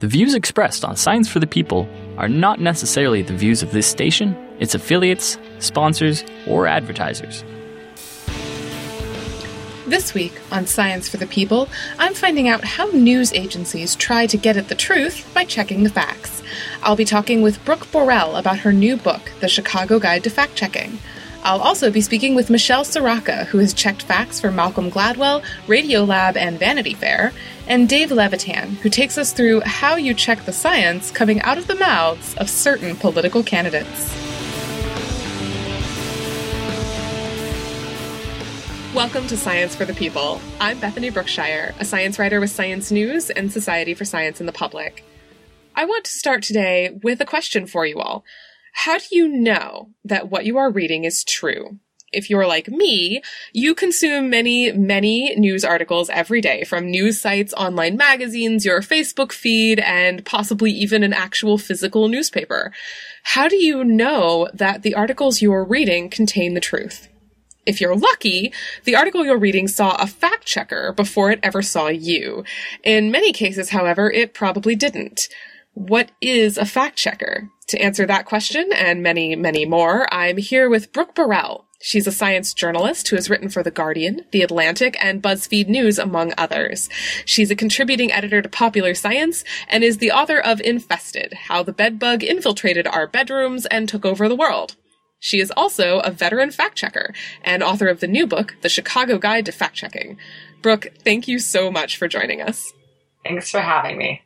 The views expressed on Science for the People are not necessarily the views of this station, its affiliates, sponsors, or advertisers. This week on Science for the People, I'm finding out how news agencies try to get at the truth by checking the facts. I'll be talking with Brooke Borel about her new book, The Chicago Guide to Fact Checking. I'll also be speaking with Michelle Soroka, who has checked facts for Malcolm Gladwell, Radiolab, and Vanity Fair, and Dave Levitan, who takes us through how you check the science coming out of the mouths of certain political candidates. Welcome to Science for the People. I'm Bethany Brookshire, a science writer with Science News and Society for Science in the Public. I want to start today with a question for you all. How do you know that what you are reading is true? If you're like me, you consume many, many news articles every day from news sites, online magazines, your Facebook feed, and possibly even an actual physical newspaper. How do you know that the articles you're reading contain the truth? If you're lucky, the article you're reading saw a fact checker before it ever saw you. In many cases, however, it probably didn't. What is a fact checker? To answer that question and many, many more, I'm here with Brooke Borel. She's a science journalist who has written for The Guardian, The Atlantic, and BuzzFeed News, among others. She's a contributing editor to Popular Science and is the author of Infested How the Bedbug Infiltrated Our Bedrooms and Took Over the World. She is also a veteran fact checker and author of the new book, The Chicago Guide to Fact Checking. Brooke, thank you so much for joining us. Thanks for having me.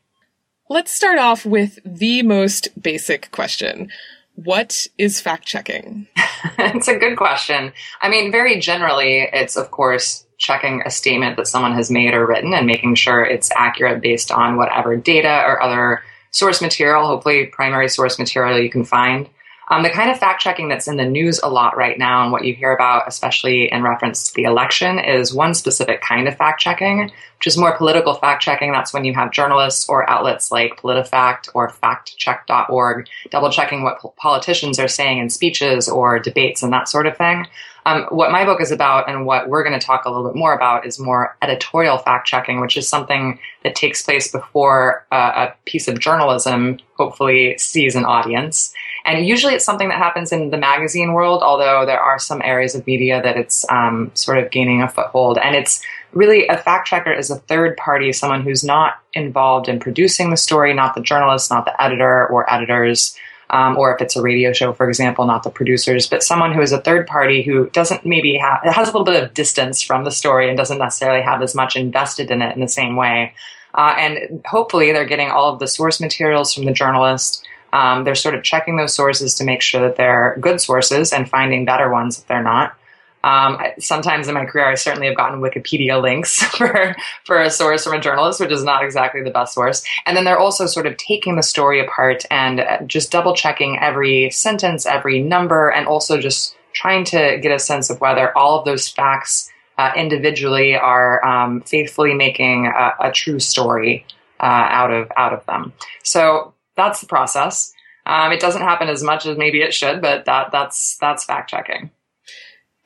Let's start off with the most basic question. What is fact checking? it's a good question. I mean, very generally, it's of course checking a statement that someone has made or written and making sure it's accurate based on whatever data or other source material, hopefully primary source material you can find. Um, the kind of fact checking that's in the news a lot right now, and what you hear about, especially in reference to the election, is one specific kind of fact checking, which is more political fact checking. That's when you have journalists or outlets like PolitiFact or FactCheck.org double checking what politicians are saying in speeches or debates and that sort of thing. Um, what my book is about and what we're going to talk a little bit more about is more editorial fact checking, which is something that takes place before uh, a piece of journalism hopefully sees an audience. And usually it's something that happens in the magazine world, although there are some areas of media that it's um, sort of gaining a foothold. And it's really a fact checker is a third party, someone who's not involved in producing the story, not the journalist, not the editor or editors. Um, or if it's a radio show, for example, not the producers, but someone who is a third party who doesn't maybe have, has a little bit of distance from the story and doesn't necessarily have as much invested in it in the same way. Uh, and hopefully they're getting all of the source materials from the journalist. Um, they're sort of checking those sources to make sure that they're good sources and finding better ones if they're not. Um, sometimes in my career, I certainly have gotten Wikipedia links for, for a source from a journalist, which is not exactly the best source. And then they're also sort of taking the story apart and uh, just double checking every sentence, every number, and also just trying to get a sense of whether all of those facts uh, individually are um, faithfully making a, a true story uh, out of out of them. So that's the process. Um, it doesn't happen as much as maybe it should, but that that's that's fact checking.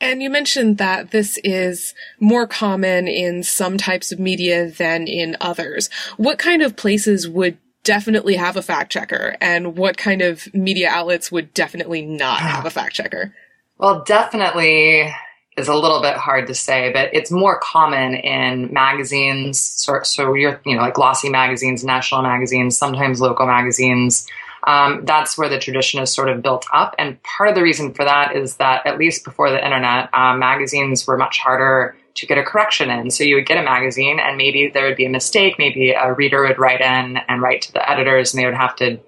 And you mentioned that this is more common in some types of media than in others. What kind of places would definitely have a fact checker, and what kind of media outlets would definitely not have a fact checker? Well, definitely is a little bit hard to say, but it's more common in magazines. So, so you're, you know, like glossy magazines, national magazines, sometimes local magazines. Um, that's where the tradition is sort of built up. And part of the reason for that is that at least before the internet, uh, magazines were much harder to get a correction in. So you would get a magazine and maybe there would be a mistake. Maybe a reader would write in and write to the editors and they would have to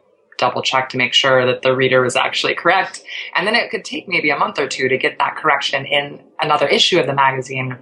double check to make sure that the reader was actually correct. And then it could take maybe a month or two to get that correction in another issue of the magazine.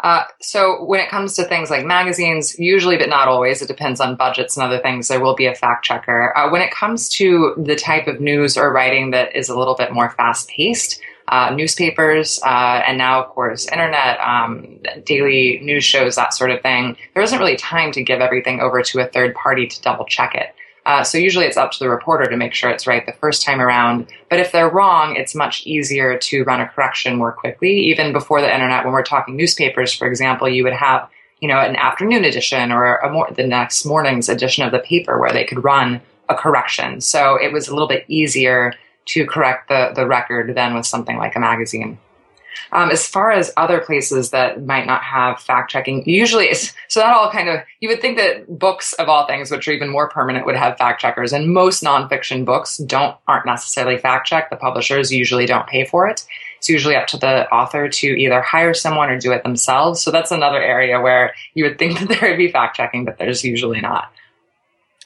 Uh, so when it comes to things like magazines, usually but not always, it depends on budgets and other things, there will be a fact checker. Uh, when it comes to the type of news or writing that is a little bit more fast paced, uh, newspapers, uh, and now, of course, internet, um, daily news shows, that sort of thing, there isn't really time to give everything over to a third party to double check it. Uh, so usually it's up to the reporter to make sure it's right the first time around. But if they're wrong, it's much easier to run a correction more quickly. Even before the internet, when we're talking newspapers, for example, you would have you know, an afternoon edition or a more, the next morning's edition of the paper where they could run a correction. So it was a little bit easier to correct the, the record than with something like a magazine. Um, as far as other places that might not have fact checking, usually so that all kind of you would think that books of all things, which are even more permanent, would have fact checkers, and most nonfiction books don't aren't necessarily fact checked. The publishers usually don't pay for it. It's usually up to the author to either hire someone or do it themselves. So that's another area where you would think that there would be fact checking, but there's usually not.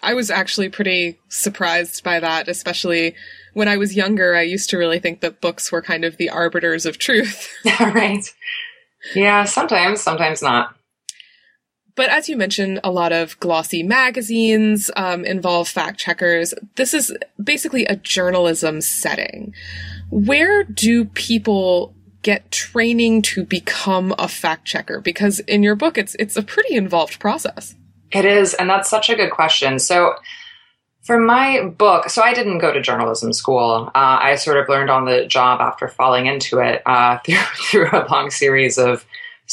I was actually pretty surprised by that, especially when I was younger. I used to really think that books were kind of the arbiters of truth. right. Yeah, sometimes, sometimes not. But as you mentioned, a lot of glossy magazines um, involve fact checkers. This is basically a journalism setting. Where do people get training to become a fact checker? Because in your book, it's it's a pretty involved process. It is, and that's such a good question. So, for my book, so I didn't go to journalism school. Uh, I sort of learned on the job after falling into it uh, through, through a long series of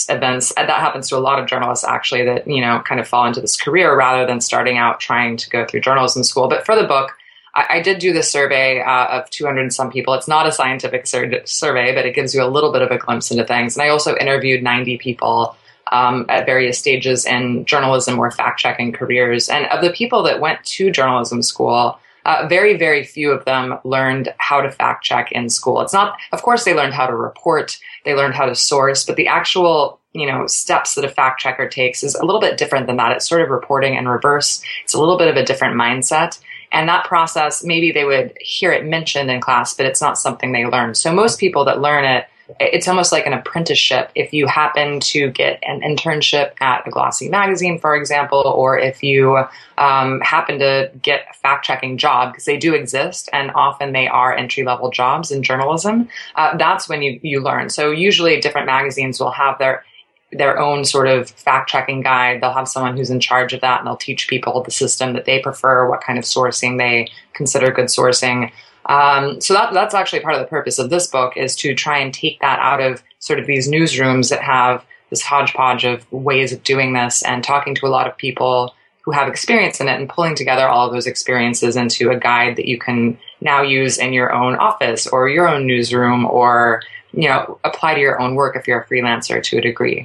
events. And that happens to a lot of journalists, actually, that you know kind of fall into this career rather than starting out trying to go through journalism school. But for the book, I, I did do the survey uh, of 200 and some people. It's not a scientific sur- survey, but it gives you a little bit of a glimpse into things. And I also interviewed 90 people um, at various stages in journalism or fact checking careers. And of the people that went to journalism school, uh, very, very few of them learned how to fact check in school. It's not, of course, they learned how to report, they learned how to source, but the actual you know steps that a fact checker takes is a little bit different than that. It's sort of reporting in reverse. It's a little bit of a different mindset. And that process, maybe they would hear it mentioned in class, but it's not something they learn. So most people that learn it it's almost like an apprenticeship. If you happen to get an internship at a glossy magazine, for example, or if you um, happen to get a fact checking job, because they do exist and often they are entry level jobs in journalism, uh, that's when you, you learn. So usually different magazines will have their their own sort of fact checking guide. They'll have someone who's in charge of that and they'll teach people the system that they prefer, what kind of sourcing they consider good sourcing. Um, so that, that's actually part of the purpose of this book is to try and take that out of sort of these newsrooms that have this hodgepodge of ways of doing this and talking to a lot of people who have experience in it and pulling together all of those experiences into a guide that you can now use in your own office or your own newsroom or you know apply to your own work if you're a freelancer to a degree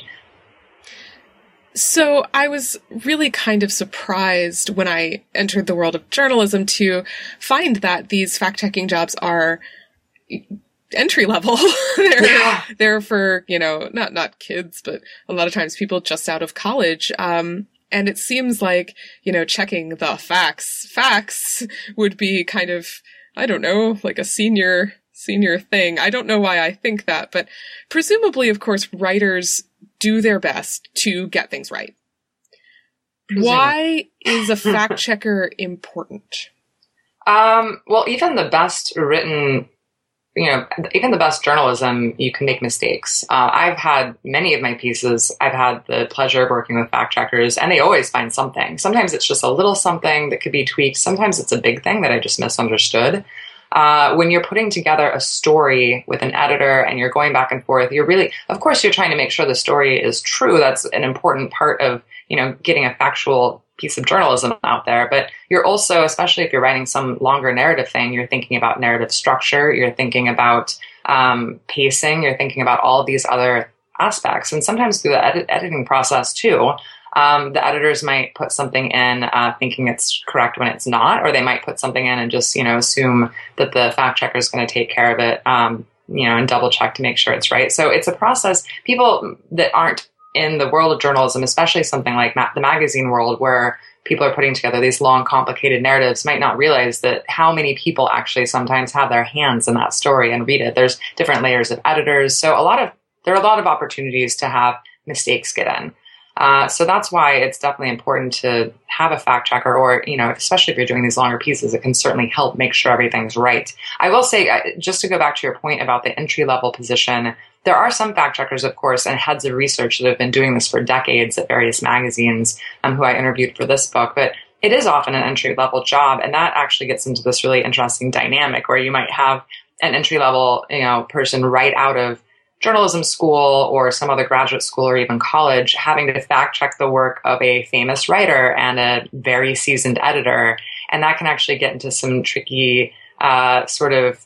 so I was really kind of surprised when I entered the world of journalism to find that these fact checking jobs are entry level. they're yeah. they're for, you know, not not kids, but a lot of times people just out of college. Um and it seems like, you know, checking the facts facts would be kind of I don't know, like a senior senior thing. I don't know why I think that, but presumably of course writers do their best to get things right. Why is a fact checker important? Um, well, even the best written, you know, even the best journalism, you can make mistakes. Uh, I've had many of my pieces, I've had the pleasure of working with fact checkers, and they always find something. Sometimes it's just a little something that could be tweaked. Sometimes it's a big thing that I just misunderstood uh, when you're putting together a story with an editor and you're going back and forth, you're really, of course, you're trying to make sure the story is true. That's an important part of, you know, getting a factual piece of journalism out there. But you're also, especially if you're writing some longer narrative thing, you're thinking about narrative structure, you're thinking about um, pacing, you're thinking about all these other aspects. And sometimes through the edit- editing process too, um, the editors might put something in uh, thinking it's correct when it's not, or they might put something in and just you know assume that the fact checker is going to take care of it, um, you know, and double check to make sure it's right. So it's a process. People that aren't in the world of journalism, especially something like ma- the magazine world, where people are putting together these long, complicated narratives, might not realize that how many people actually sometimes have their hands in that story and read it. There's different layers of editors, so a lot of there are a lot of opportunities to have mistakes get in. Uh, so that's why it's definitely important to have a fact checker, or you know, especially if you're doing these longer pieces, it can certainly help make sure everything's right. I will say, uh, just to go back to your point about the entry level position, there are some fact checkers, of course, and heads of research that have been doing this for decades at various magazines, um, who I interviewed for this book, but. It is often an entry level job, and that actually gets into this really interesting dynamic where you might have an entry level, you know, person right out of journalism school or some other graduate school or even college having to fact check the work of a famous writer and a very seasoned editor. And that can actually get into some tricky uh, sort of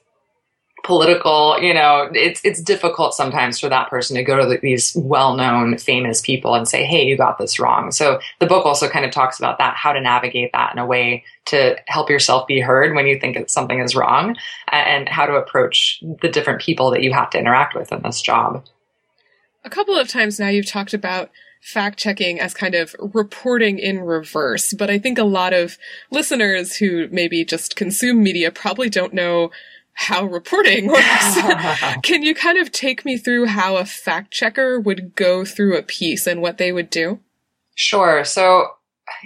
political, you know, it's it's difficult sometimes for that person to go to these well-known famous people and say, "Hey, you got this wrong." So the book also kind of talks about that, how to navigate that in a way to help yourself be heard when you think that something is wrong and how to approach the different people that you have to interact with in this job. A couple of times now you've talked about fact checking as kind of reporting in reverse, but I think a lot of listeners who maybe just consume media probably don't know how reporting works. Can you kind of take me through how a fact checker would go through a piece and what they would do? Sure. So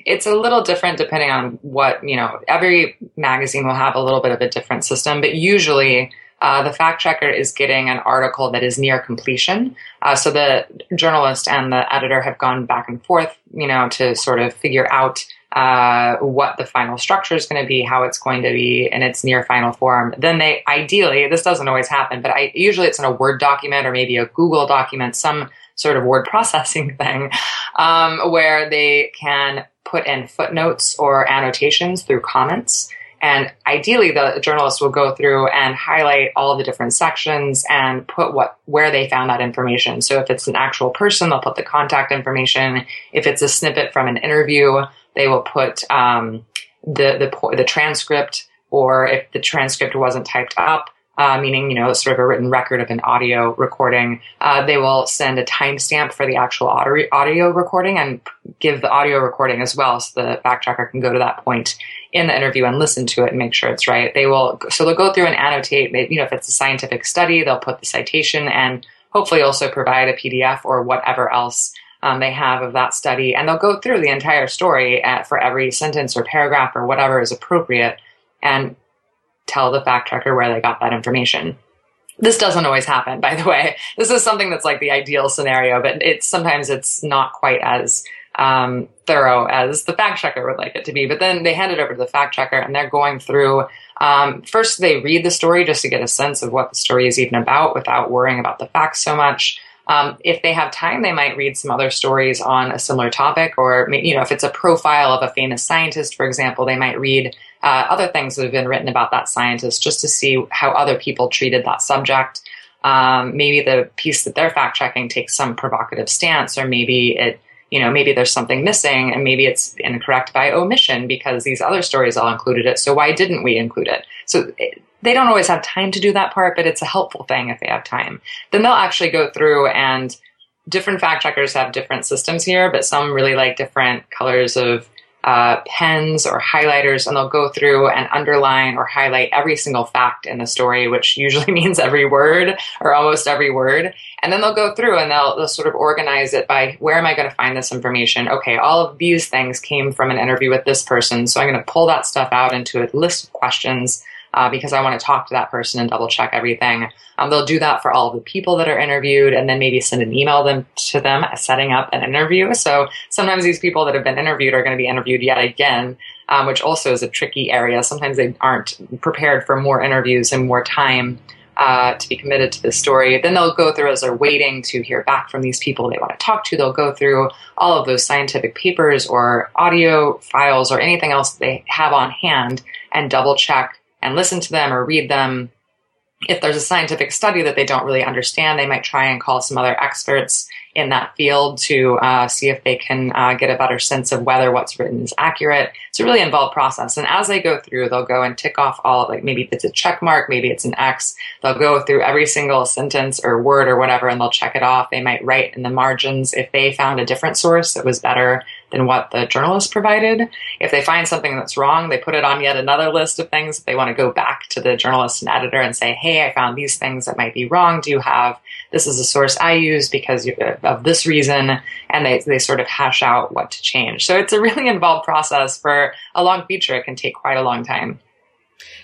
it's a little different depending on what, you know, every magazine will have a little bit of a different system, but usually uh, the fact checker is getting an article that is near completion. Uh, so the journalist and the editor have gone back and forth, you know, to sort of figure out uh, what the final structure is going to be, how it's going to be in its near final form. Then they ideally, this doesn't always happen, but I, usually it's in a Word document or maybe a Google document, some sort of word processing thing, um, where they can put in footnotes or annotations through comments. And ideally, the journalist will go through and highlight all the different sections and put what where they found that information. So if it's an actual person, they'll put the contact information. If it's a snippet from an interview, they will put um, the, the the transcript, or if the transcript wasn't typed up, uh, meaning you know sort of a written record of an audio recording, uh, they will send a timestamp for the actual audio, audio recording and give the audio recording as well, so the fact checker can go to that point in the interview and listen to it and make sure it's right. They will so they'll go through and annotate. you know, if it's a scientific study, they'll put the citation and hopefully also provide a PDF or whatever else um, they have of that study, and they'll go through the entire story at, for every sentence or paragraph or whatever is appropriate, and tell the fact checker where they got that information. This doesn't always happen, by the way. This is something that's like the ideal scenario, but it's sometimes it's not quite as um, thorough as the fact checker would like it to be. But then they hand it over to the fact checker, and they're going through. Um, first, they read the story just to get a sense of what the story is even about, without worrying about the facts so much. Um, if they have time, they might read some other stories on a similar topic, or you know, if it's a profile of a famous scientist, for example, they might read uh, other things that have been written about that scientist just to see how other people treated that subject. Um, maybe the piece that they're fact checking takes some provocative stance, or maybe it, you know, maybe there's something missing, and maybe it's incorrect by omission because these other stories all included it. So why didn't we include it? So it, they don't always have time to do that part, but it's a helpful thing if they have time. Then they'll actually go through and different fact checkers have different systems here, but some really like different colors of uh, pens or highlighters, and they'll go through and underline or highlight every single fact in the story, which usually means every word or almost every word. And then they'll go through and they'll, they'll sort of organize it by where am I going to find this information? Okay, all of these things came from an interview with this person, so I'm going to pull that stuff out into a list of questions uh, because I want to talk to that person and double check everything. Um, they'll do that for all of the people that are interviewed and then maybe send an email them to them setting up an interview. So sometimes these people that have been interviewed are going to be interviewed yet again, um, which also is a tricky area. Sometimes they aren't prepared for more interviews and more time. Uh, to be committed to the story. Then they'll go through as they're waiting to hear back from these people they want to talk to. They'll go through all of those scientific papers or audio files or anything else they have on hand and double check and listen to them or read them. If there's a scientific study that they don't really understand, they might try and call some other experts in that field to uh, see if they can uh, get a better sense of whether what's written is accurate. It's a really involved process. And as they go through, they'll go and tick off all, like maybe it's a check mark, maybe it's an X. They'll go through every single sentence or word or whatever, and they'll check it off. They might write in the margins if they found a different source that was better than what the journalist provided. If they find something that's wrong, they put it on yet another list of things. They want to go back to the journalist and editor and say, hey, I found these things that might be wrong. Do you have this is a source I use because of this reason, and they, they sort of hash out what to change. So it's a really involved process for a long feature. It can take quite a long time.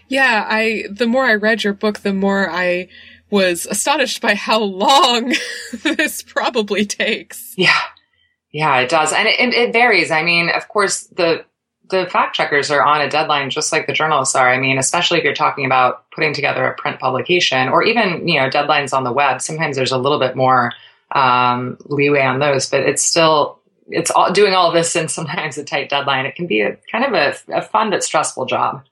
Yeah, I the more I read your book, the more I was astonished by how long this probably takes. Yeah. Yeah, it does. And it, it varies. I mean, of course, the the fact checkers are on a deadline just like the journalists are. I mean, especially if you're talking about putting together a print publication or even, you know, deadlines on the web. Sometimes there's a little bit more um, leeway on those, but it's still, it's all, doing all this in sometimes a tight deadline. It can be a kind of a, a fun but stressful job.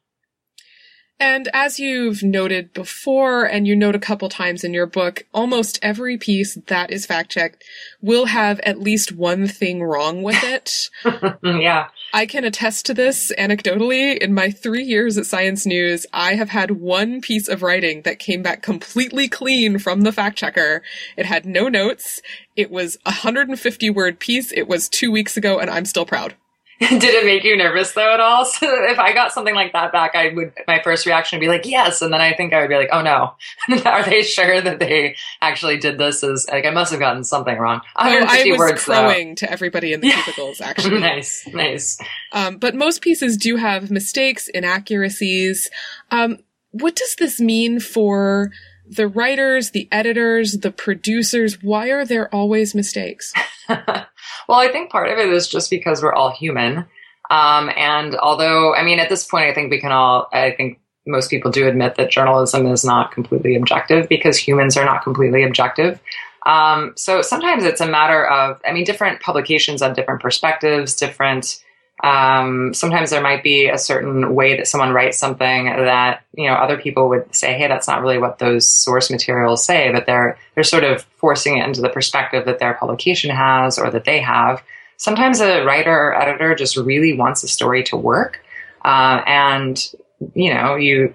And as you've noted before, and you note a couple times in your book, almost every piece that is fact checked will have at least one thing wrong with it. yeah. I can attest to this anecdotally. In my three years at Science News, I have had one piece of writing that came back completely clean from the fact checker. It had no notes. It was a 150 word piece. It was two weeks ago, and I'm still proud. Did it make you nervous though at all? So if I got something like that back, I would my first reaction would be like, yes, and then I think I would be like, oh no, are they sure that they actually did this? Is like I must have gotten something wrong. 150 oh, I was words crowing though. to everybody in the cubicles. Actually, nice, nice. Um, but most pieces do have mistakes, inaccuracies. Um, what does this mean for the writers, the editors, the producers? Why are there always mistakes? well, I think part of it is just because we're all human. Um, and although, I mean, at this point, I think we can all, I think most people do admit that journalism is not completely objective because humans are not completely objective. Um, so sometimes it's a matter of, I mean, different publications have different perspectives, different um, sometimes there might be a certain way that someone writes something that you know other people would say, "Hey, that's not really what those source materials say," but they're they're sort of forcing it into the perspective that their publication has or that they have. Sometimes a writer or editor just really wants a story to work, uh, and you know you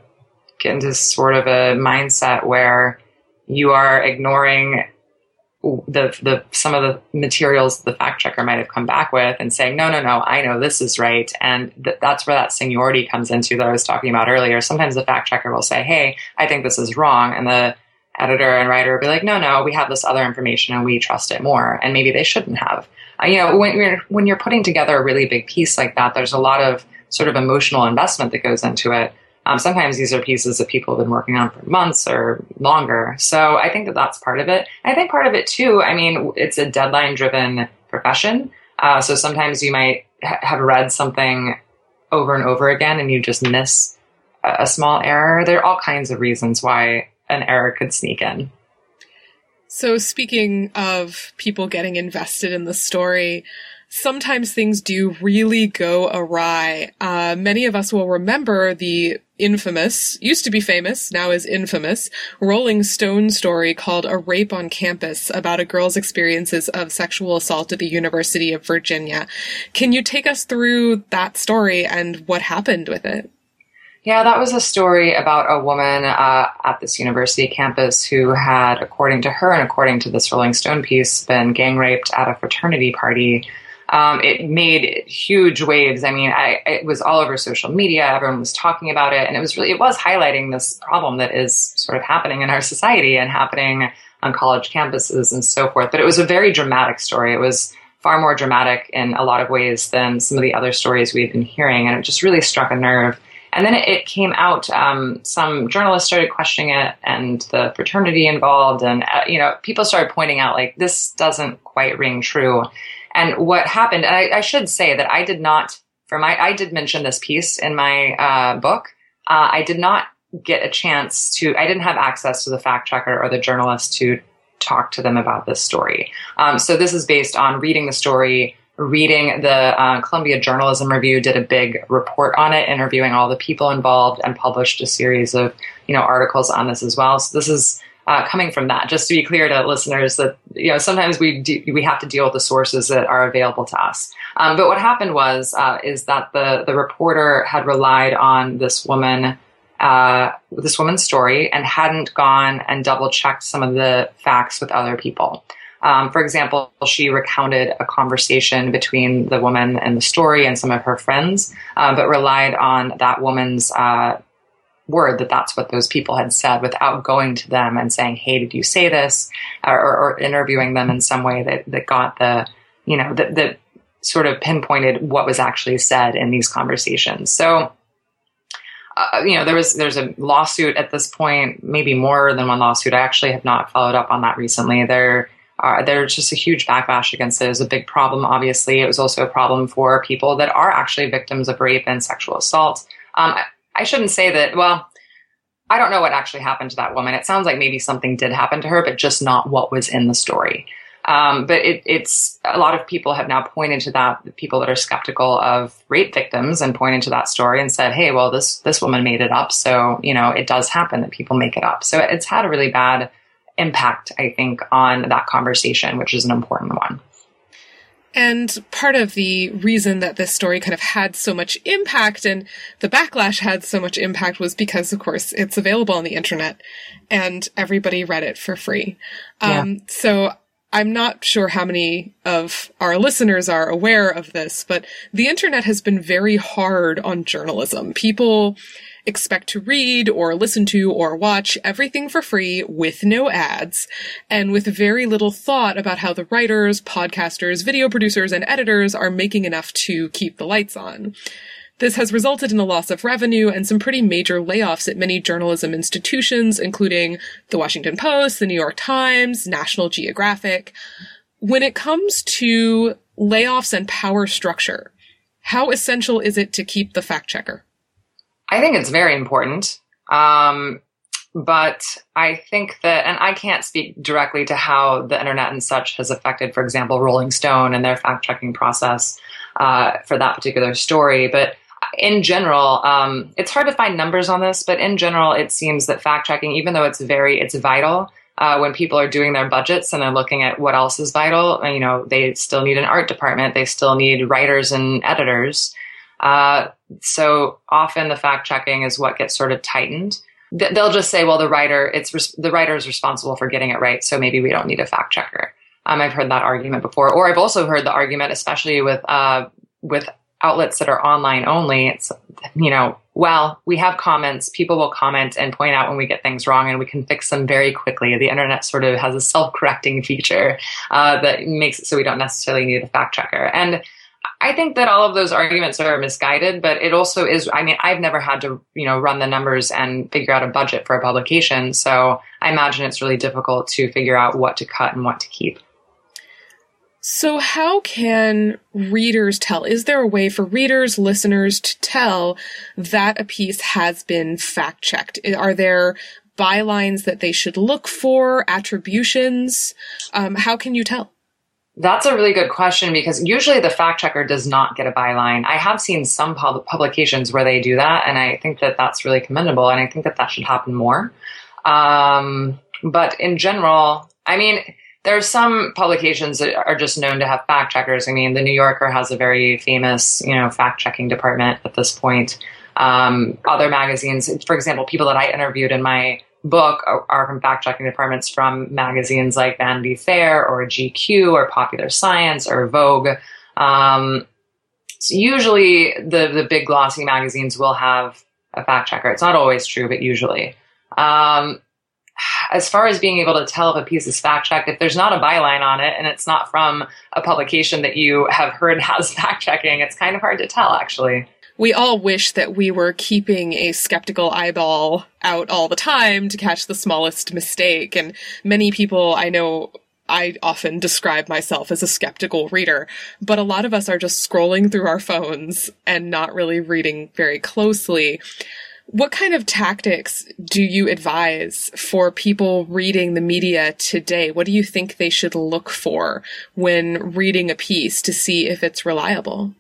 get into sort of a mindset where you are ignoring the the some of the materials the fact checker might have come back with and saying no no no I know this is right and th- that's where that seniority comes into that I was talking about earlier. Sometimes the fact checker will say hey I think this is wrong and the editor and writer will be like no no we have this other information and we trust it more and maybe they shouldn't have. Uh, you know when you're when you're putting together a really big piece like that there's a lot of sort of emotional investment that goes into it um, sometimes these are pieces that people have been working on for months or longer. So I think that that's part of it. I think part of it too, I mean, it's a deadline driven profession. Uh, so sometimes you might ha- have read something over and over again and you just miss a, a small error. There are all kinds of reasons why an error could sneak in. So, speaking of people getting invested in the story, sometimes things do really go awry. Uh, many of us will remember the infamous, used to be famous, now is infamous, Rolling Stone story called A Rape on Campus about a girl's experiences of sexual assault at the University of Virginia. Can you take us through that story and what happened with it? Yeah, that was a story about a woman uh, at this university campus who had, according to her and according to this Rolling Stone piece, been gang raped at a fraternity party um, it made huge waves. I mean, I, it was all over social media. Everyone was talking about it, and it was really it was highlighting this problem that is sort of happening in our society and happening on college campuses and so forth. But it was a very dramatic story. It was far more dramatic in a lot of ways than some of the other stories we've been hearing, and it just really struck a nerve. And then it, came out. Um, some journalists started questioning it, and the fraternity involved, and uh, you know, people started pointing out like this doesn't quite ring true. And what happened, and I, I, should say that I did not, for my, I did mention this piece in my uh, book. Uh, I did not get a chance to, I didn't have access to the fact checker or the journalist to talk to them about this story. Um, so this is based on reading the story, reading the uh, Columbia Journalism Review did a big report on it, interviewing all the people involved, and published a series of you know articles on this as well. So this is uh, coming from that. Just to be clear to listeners that you know sometimes we we have to deal with the sources that are available to us. Um, but what happened was uh, is that the the reporter had relied on this woman. Uh, this woman's story and hadn't gone and double checked some of the facts with other people. Um, for example, she recounted a conversation between the woman and the story and some of her friends, uh, but relied on that woman's uh, word that that's what those people had said without going to them and saying, Hey, did you say this? Or, or interviewing them in some way that, that got the, you know, that, that sort of pinpointed what was actually said in these conversations. So, uh, you know, there was there's a lawsuit at this point, maybe more than one lawsuit. I actually have not followed up on that recently. There uh, there's just a huge backlash against it. It was a big problem, obviously. It was also a problem for people that are actually victims of rape and sexual assault. Um, I, shouldn't say that, well, I don't know what actually happened to that woman. It sounds like maybe something did happen to her, but just not what was in the story. Um, but it, it's a lot of people have now pointed to that. People that are skeptical of rape victims and pointed to that story and said, "Hey, well, this this woman made it up, so you know it does happen that people make it up." So it's had a really bad impact, I think, on that conversation, which is an important one. And part of the reason that this story kind of had so much impact and the backlash had so much impact was because, of course, it's available on the internet and everybody read it for free. Yeah. Um, so I'm not sure how many of our listeners are aware of this, but the internet has been very hard on journalism. People expect to read or listen to or watch everything for free with no ads and with very little thought about how the writers, podcasters, video producers, and editors are making enough to keep the lights on. This has resulted in a loss of revenue and some pretty major layoffs at many journalism institutions, including the Washington Post, the New York Times, National Geographic. When it comes to layoffs and power structure, how essential is it to keep the fact checker? I think it's very important. Um, but I think that, and I can't speak directly to how the internet and such has affected, for example, Rolling Stone and their fact checking process uh, for that particular story. But in general, um, it's hard to find numbers on this, but in general, it seems that fact checking, even though it's very, it's vital, uh, when people are doing their budgets and they're looking at what else is vital, you know, they still need an art department, they still need writers and editors. Uh, so often the fact checking is what gets sort of tightened. They'll just say, well, the writer, it's res- the writer is responsible for getting it right, so maybe we don't need a fact checker. Um, I've heard that argument before, or I've also heard the argument, especially with uh, with outlets that are online only. It's you know, well, we have comments. People will comment and point out when we get things wrong, and we can fix them very quickly. The internet sort of has a self correcting feature uh, that makes it so we don't necessarily need a fact checker. And I think that all of those arguments are misguided, but it also is. I mean, I've never had to, you know, run the numbers and figure out a budget for a publication. So I imagine it's really difficult to figure out what to cut and what to keep. So, how can readers tell? Is there a way for readers, listeners to tell that a piece has been fact checked? Are there bylines that they should look for, attributions? Um, how can you tell? That's a really good question because usually the fact checker does not get a byline. I have seen some pub- publications where they do that, and I think that that's really commendable, and I think that that should happen more. Um, but in general, I mean, there are some publications that are just known to have fact checkers. I mean, the New Yorker has a very famous, you know, fact checking department at this point. Um, other magazines, for example, people that I interviewed in my book are from fact checking departments from magazines like Vanity Fair or GQ or Popular Science or Vogue. Um, so usually the, the big glossy magazines will have a fact checker. It's not always true, but usually. Um, as far as being able to tell if a piece is fact checked, if there's not a byline on it and it's not from a publication that you have heard has fact checking, it's kind of hard to tell actually we all wish that we were keeping a skeptical eyeball out all the time to catch the smallest mistake. And many people I know I often describe myself as a skeptical reader, but a lot of us are just scrolling through our phones and not really reading very closely. What kind of tactics do you advise for people reading the media today? What do you think they should look for when reading a piece to see if it's reliable?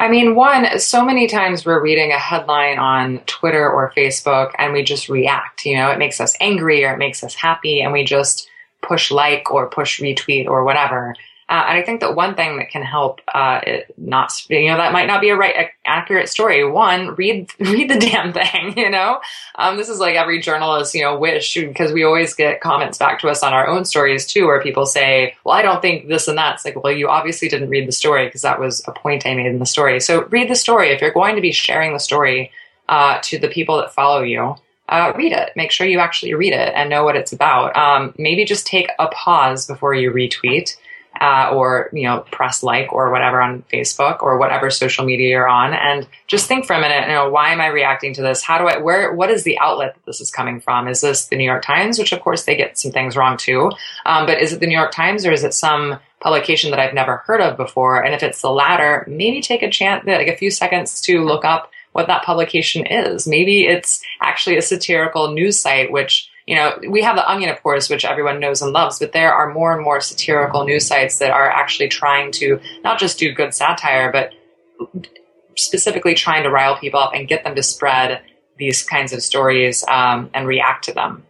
I mean, one, so many times we're reading a headline on Twitter or Facebook and we just react. You know, it makes us angry or it makes us happy and we just push like or push retweet or whatever. Uh, and I think that one thing that can help, uh, not, you know, that might not be a right, accurate story. One, read, read the damn thing, you know? Um, this is like every journalist, you know, wish, because we always get comments back to us on our own stories too, where people say, well, I don't think this and that. It's like, well, you obviously didn't read the story because that was a point I made in the story. So read the story. If you're going to be sharing the story, uh, to the people that follow you, uh, read it. Make sure you actually read it and know what it's about. Um, maybe just take a pause before you retweet uh, or you know press like or whatever on Facebook or whatever social media you're on, and just think for a minute. You know, why am I reacting to this? How do I? Where? What is the outlet that this is coming from? Is this the New York Times, which of course they get some things wrong too, um, but is it the New York Times or is it some publication that I've never heard of before? And if it's the latter, maybe take a chance, like a few seconds to look up what that publication is. Maybe it's actually a satirical news site, which you know, we have the Onion, of course, which everyone knows and loves, but there are more and more satirical news sites that are actually trying to not just do good satire, but specifically trying to rile people up and get them to spread these kinds of stories um, and react to them.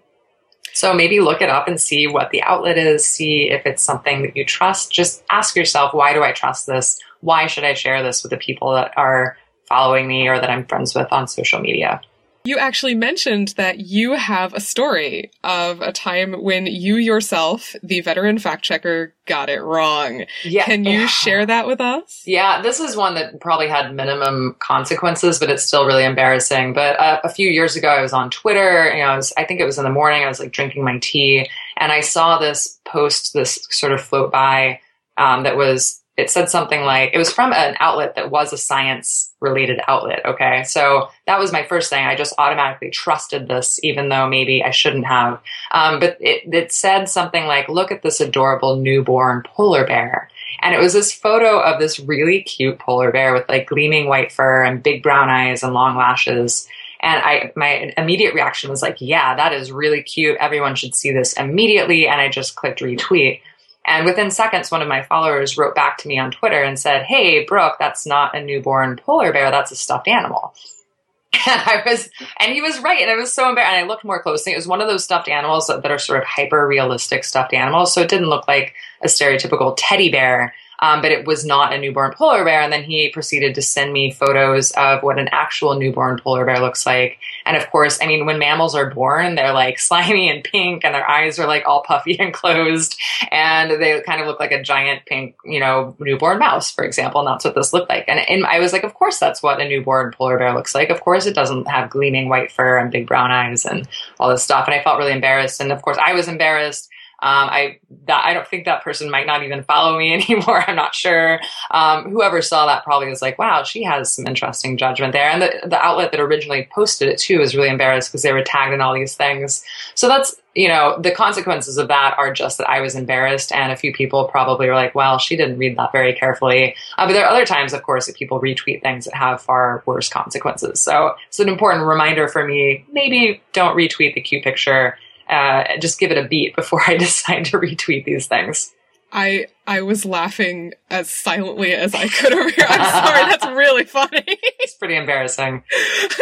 So maybe look it up and see what the outlet is, see if it's something that you trust. Just ask yourself, why do I trust this? Why should I share this with the people that are following me or that I'm friends with on social media? You actually mentioned that you have a story of a time when you yourself, the veteran fact checker, got it wrong. Yeah. Can you share that with us? Yeah, this is one that probably had minimum consequences, but it's still really embarrassing. But uh, a few years ago, I was on Twitter. You know, I, was, I think it was in the morning. I was like drinking my tea, and I saw this post, this sort of float by um, that was it said something like it was from an outlet that was a science related outlet okay so that was my first thing i just automatically trusted this even though maybe i shouldn't have um, but it, it said something like look at this adorable newborn polar bear and it was this photo of this really cute polar bear with like gleaming white fur and big brown eyes and long lashes and I, my immediate reaction was like, yeah, that is really cute. Everyone should see this immediately. And I just clicked retweet. And within seconds, one of my followers wrote back to me on Twitter and said, Hey, Brooke, that's not a newborn polar bear. That's a stuffed animal. And I was, and he was right. And I was so embarrassed. And I looked more closely. It was one of those stuffed animals that, that are sort of hyper realistic stuffed animals. So it didn't look like a stereotypical teddy bear um, but it was not a newborn polar bear. And then he proceeded to send me photos of what an actual newborn polar bear looks like. And of course, I mean, when mammals are born, they're like slimy and pink, and their eyes are like all puffy and closed, and they kind of look like a giant pink, you know, newborn mouse, for example. And that's what this looked like. And, and I was like, of course, that's what a newborn polar bear looks like. Of course, it doesn't have gleaming white fur and big brown eyes and all this stuff. And I felt really embarrassed. And of course, I was embarrassed. Um, I that I don't think that person might not even follow me anymore. I'm not sure. Um, whoever saw that probably was like, "Wow, she has some interesting judgment there." And the the outlet that originally posted it too was really embarrassed because they were tagged in all these things. So that's you know the consequences of that are just that I was embarrassed, and a few people probably were like, "Well, she didn't read that very carefully." Uh, but there are other times, of course, that people retweet things that have far worse consequences. So it's an important reminder for me. Maybe don't retweet the cute picture uh, just give it a beat before I decide to retweet these things. I I was laughing as silently as I could over here. I'm sorry, that's really funny. it's pretty embarrassing.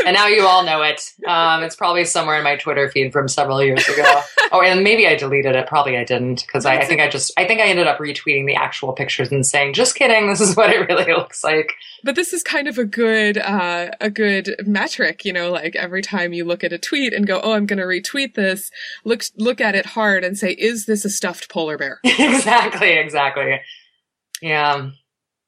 And now you all know it. Um, it's probably somewhere in my Twitter feed from several years ago. oh, and maybe I deleted it. Probably I didn't because I, I, think I just I think I ended up retweeting the actual pictures and saying, "Just kidding. This is what it really looks like." But this is kind of a good uh, a good metric, you know. Like every time you look at a tweet and go, "Oh, I'm going to retweet this," look look at it hard and say, "Is this a stuffed polar bear?" exactly. Exactly exactly. Yeah.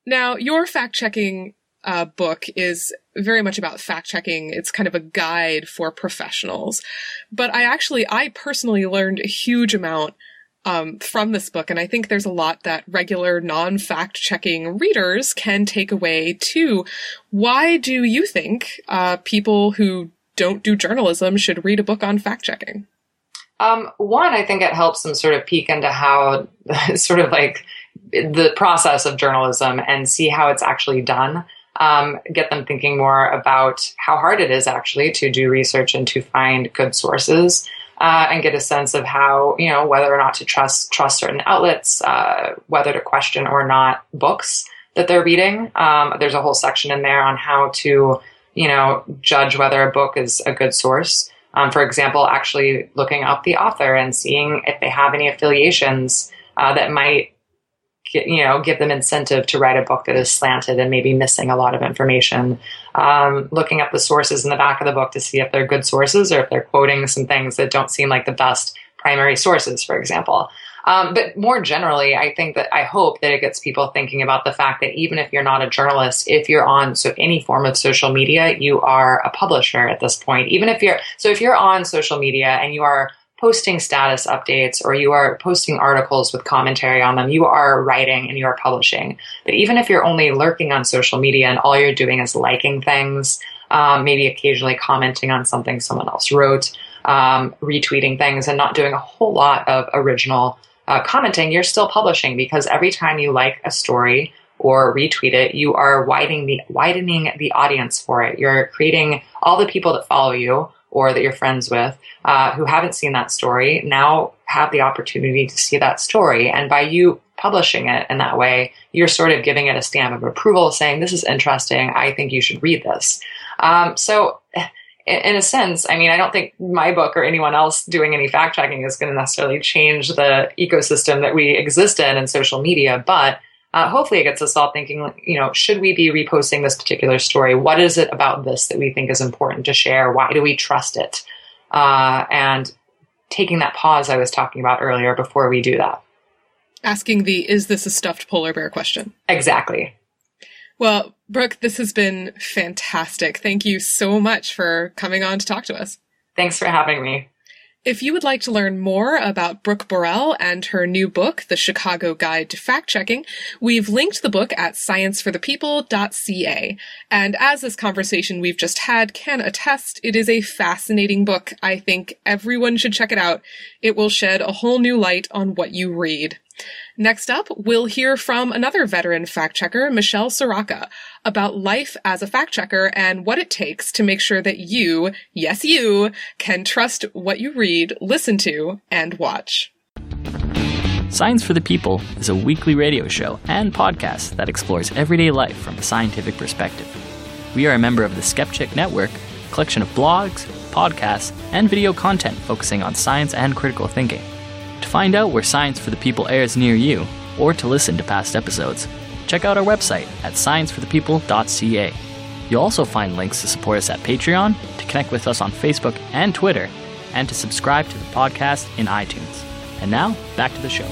Now, your fact checking uh, book is very much about fact checking. It's kind of a guide for professionals. But I actually, I personally learned a huge amount um, from this book, and I think there's a lot that regular non fact checking readers can take away too. Why do you think uh, people who don't do journalism should read a book on fact checking? Um, one, I think it helps them sort of peek into how sort of like the process of journalism and see how it's actually done. Um, get them thinking more about how hard it is actually to do research and to find good sources, uh, and get a sense of how you know whether or not to trust trust certain outlets, uh, whether to question or not books that they're reading. Um, there's a whole section in there on how to you know judge whether a book is a good source. Um, for example, actually looking up the author and seeing if they have any affiliations uh, that might you know, give them incentive to write a book that is slanted and maybe missing a lot of information. Um, looking up the sources in the back of the book to see if they're good sources or if they're quoting some things that don't seem like the best primary sources, for example. Um, but more generally, I think that I hope that it gets people thinking about the fact that even if you're not a journalist, if you're on so any form of social media, you are a publisher at this point. Even if you're so if you're on social media and you are posting status updates or you are posting articles with commentary on them, you are writing and you are publishing. But even if you're only lurking on social media and all you're doing is liking things, um, maybe occasionally commenting on something someone else wrote, um, retweeting things, and not doing a whole lot of original uh, commenting, you're still publishing because every time you like a story or retweet it, you are widening the widening the audience for it. You're creating all the people that follow you or that you're friends with uh, who haven't seen that story now have the opportunity to see that story. And by you publishing it in that way, you're sort of giving it a stamp of approval, saying, This is interesting. I think you should read this. Um, so, in a sense, I mean, I don't think my book or anyone else doing any fact checking is going to necessarily change the ecosystem that we exist in in social media, but uh, hopefully it gets us all thinking, you know, should we be reposting this particular story? What is it about this that we think is important to share? Why do we trust it? Uh, and taking that pause I was talking about earlier before we do that. Asking the, is this a stuffed polar bear question? Exactly. Well, Brooke, this has been fantastic. Thank you so much for coming on to talk to us. Thanks for having me. If you would like to learn more about Brooke Borel and her new book, The Chicago Guide to Fact Checking, we've linked the book at scienceforthepeople.ca. And as this conversation we've just had can attest, it is a fascinating book. I think everyone should check it out. It will shed a whole new light on what you read. Next up, we'll hear from another veteran fact checker, Michelle Ciarrocca, about life as a fact checker and what it takes to make sure that you, yes, you, can trust what you read, listen to, and watch. Science for the People is a weekly radio show and podcast that explores everyday life from a scientific perspective. We are a member of the Skepchick Network, a collection of blogs, podcasts, and video content focusing on science and critical thinking. To find out where Science for the People airs near you, or to listen to past episodes, check out our website at scienceforthepeople.ca. You'll also find links to support us at Patreon, to connect with us on Facebook and Twitter, and to subscribe to the podcast in iTunes. And now, back to the show.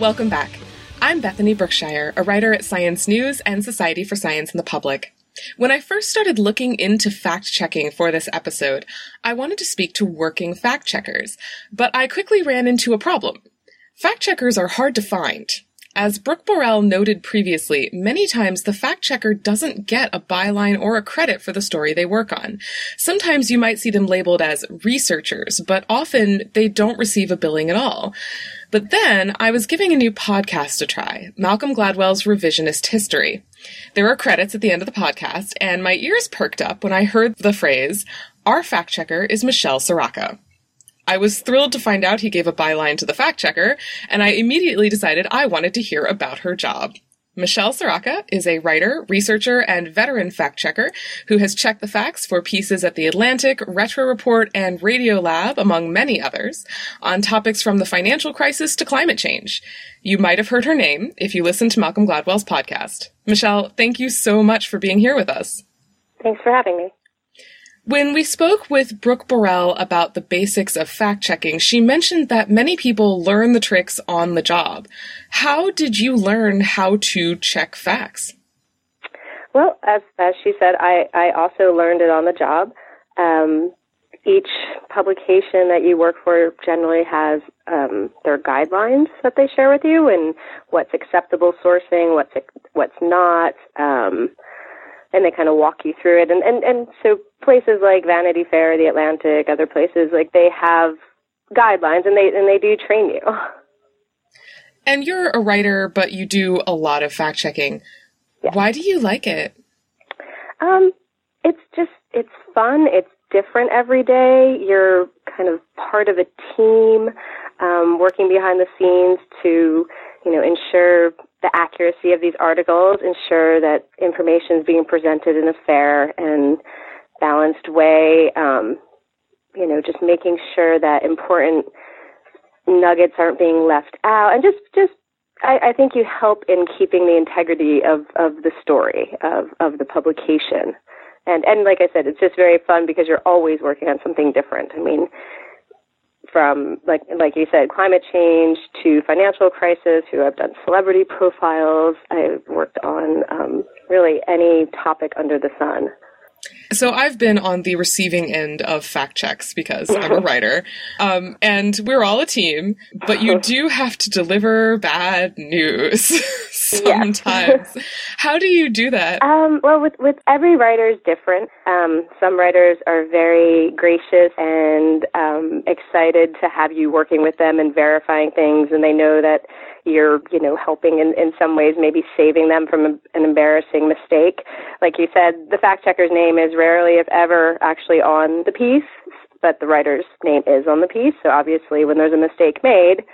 Welcome back. I'm Bethany Brookshire, a writer at Science News and Society for Science in the Public. When I first started looking into fact checking for this episode, I wanted to speak to working fact checkers, but I quickly ran into a problem. Fact checkers are hard to find. As Brooke Borel noted previously, many times the fact checker doesn't get a byline or a credit for the story they work on. Sometimes you might see them labeled as researchers, but often they don't receive a billing at all. But then I was giving a new podcast a try, Malcolm Gladwell's Revisionist History. There are credits at the end of the podcast, and my ears perked up when I heard the phrase, Our fact checker is Michelle Ciarrocca. I was thrilled to find out he gave a byline to the fact checker, and I immediately decided I wanted to hear about her job. Michelle Ciarrocca is a writer, researcher, and veteran fact checker who has checked the facts for pieces at The Atlantic, Retro Report, and Radiolab, among many others, on topics from the financial crisis to climate change. You might have heard her name if you listened to Malcolm Gladwell's podcast. Michelle, thank you so much for being here with us. Thanks for having me. When we spoke with Brooke Borel about the basics of fact checking, she mentioned that many people learn the tricks on the job. How did you learn how to check facts? Well, as, as she said, I, I also learned it on the job. Um, each publication that you work for generally has um, their guidelines that they share with you and what's acceptable sourcing, what's what's not. Um, and they kind of walk you through it. And, and, and so places like Vanity Fair, The Atlantic, other places, like they have guidelines and they, and they do train you. And you're a writer, but you do a lot of fact checking. Yeah. Why do you like it? Um, it's just, it's fun. It's different every day. You're kind of part of a team, um, working behind the scenes to, you know, ensure the accuracy of these articles, ensure that information is being presented in a fair and balanced way. Um, you know, just making sure that important nuggets aren't being left out, and just just I, I think you help in keeping the integrity of of the story of of the publication. And and like I said, it's just very fun because you're always working on something different. I mean, from like like you said, climate change to financial crisis. Who I've done celebrity profiles. I've worked on um, really any topic under the sun. So I've been on the receiving end of fact checks because I'm a writer, um, and we're all a team. But you do have to deliver bad news sometimes. How do you do that? Um, well, with with every writer is different. Um, some writers are very gracious and um, excited to have you working with them and verifying things, and they know that you're, you know, helping in, in some ways, maybe saving them from a, an embarrassing mistake. Like you said, the fact checker's name is rarely, if ever, actually on the piece, but the writer's name is on the piece. So obviously, when there's a mistake made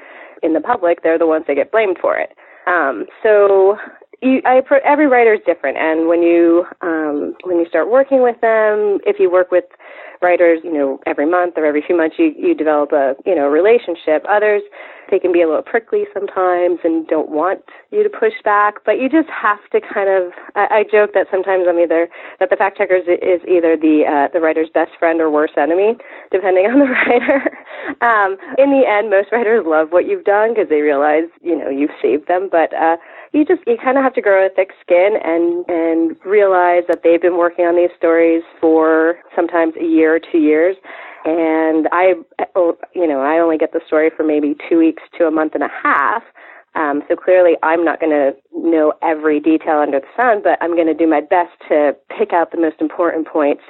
in the public, they're the ones that get blamed for it. Um, so you, I, every writer is different, and when you um, when you start working with them, if you work with writers, you know, every month or every few months, you you develop a you know relationship. Others they can be a little prickly sometimes and don't want you to push back, but you just have to kind of. I, I joke that sometimes I'm either that the fact checker is either the uh, the writer's best friend or worst enemy, depending on the writer. um, in the end, most writers love what you've done because they realize you know you've saved them, but. uh you just you kind of have to grow a thick skin and and realize that they've been working on these stories for sometimes a year or two years and I, oh, you know, I only get the story for maybe two weeks to a month and a half. Um, so clearly, I'm not going to know every detail under the sun, but I'm going to do my best to pick out the most important points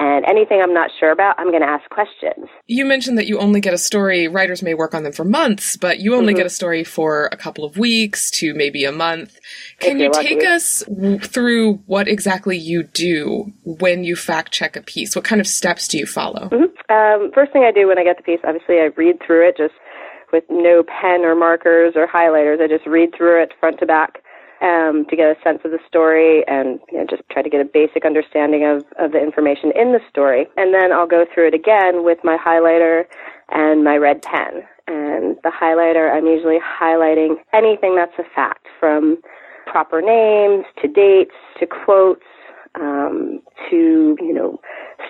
and anything I'm not sure about, I'm going to ask questions. You mentioned that you only get a story, writers may work on them for months, but you only mm-hmm. get a story for a couple of weeks to maybe a month. Can you take us through what exactly you do when you fact check a piece? What kind of steps do you follow? Mm-hmm. Um, first thing I do when I get the piece, obviously, I read through it just with no pen or markers or highlighters. I just read through it front to back um, to get a sense of the story and you know, just try to get a basic understanding of, of the information in the story. And then I'll go through it again with my highlighter and my red pen. And the highlighter, I'm usually highlighting anything that's a fact from proper names to dates to quotes um, to, you know,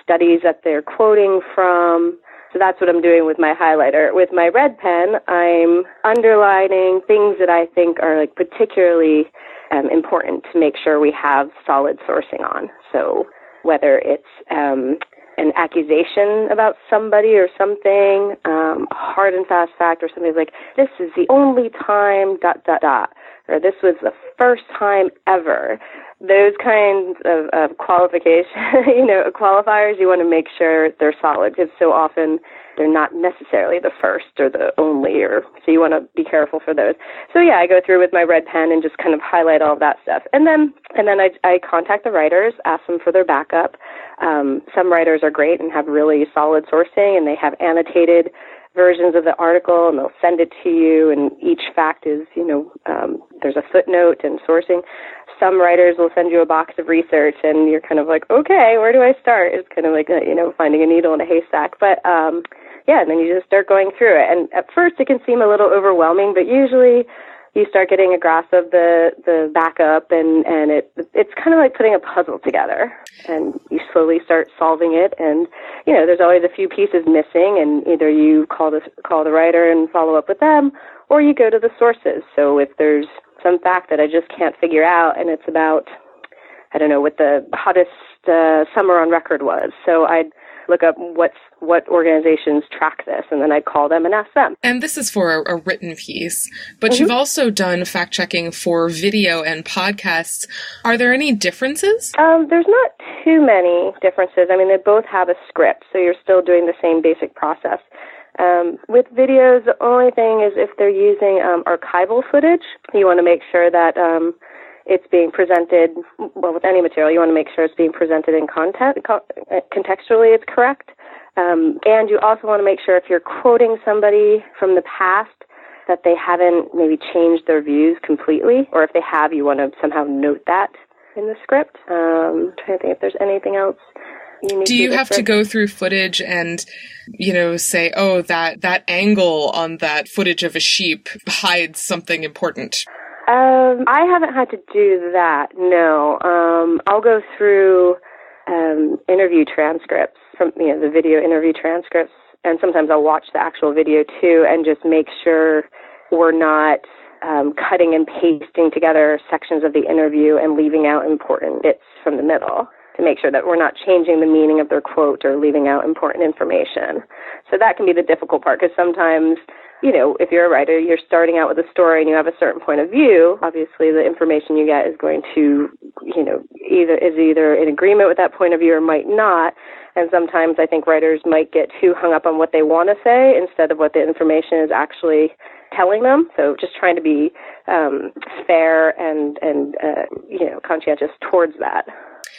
studies that they're quoting from so that's what I'm doing with my highlighter. With my red pen, I'm underlining things that I think are like particularly um, important to make sure we have solid sourcing on. So whether it's um, an accusation about somebody or something, um, hard and fast fact, or something like this is the only time dot dot dot, or this was the first time ever those kinds of, of you know, qualifiers, you want to make sure they're solid because so often they're not necessarily the first or the only, or so you want to be careful for those. So yeah, I go through with my red pen and just kind of highlight all of that stuff, and then and then I, I contact the writers, ask them for their backup. Um, some writers are great and have really solid sourcing, and they have annotated versions of the article and they'll send it to you and each fact is you know um, there's a footnote and sourcing some writers will send you a box of research and you're kind of like, okay, where do I start? It's kind of like, you know, finding a needle in a haystack. But, um, yeah, and then you just start going through it. And at first it can seem a little overwhelming, but usually you start getting a grasp of the, the backup and, and it, it's kind of like putting a puzzle together and you slowly start solving it. And, you know, there's always a few pieces missing and either you call the, call the writer and follow up with them or you go to the sources. So if there's, some fact that I just can't figure out, and it's about I don't know what the hottest uh, summer on record was. So I'd look up what's what organizations track this, and then I'd call them and ask them. And this is for a, a written piece, but mm-hmm. you've also done fact checking for video and podcasts. Are there any differences? Um, there's not too many differences. I mean, they both have a script, so you're still doing the same basic process. Um, with videos, the only thing is if they're using um, archival footage, you want to make sure that um, it's being presented, well, with any material, you want to make sure it's being presented in content, contextually it's correct. Um, and you also want to make sure if you're quoting somebody from the past, that they haven't maybe changed their views completely, or if they have, you want to somehow note that in the script. Um, I'm trying to think if there's anything else do you have to go through footage and you know say oh that that angle on that footage of a sheep hides something important um, i haven't had to do that no um, i'll go through um, interview transcripts from you know the video interview transcripts and sometimes i'll watch the actual video too and just make sure we're not um, cutting and pasting together sections of the interview and leaving out important bits from the middle to make sure that we're not changing the meaning of their quote or leaving out important information. So that can be the difficult part because sometimes you know, if you're a writer, you're starting out with a story and you have a certain point of view, obviously the information you get is going to, you know, either is either in agreement with that point of view or might not. And sometimes I think writers might get too hung up on what they want to say instead of what the information is actually telling them. So just trying to be um, fair and and uh, you know conscientious towards that.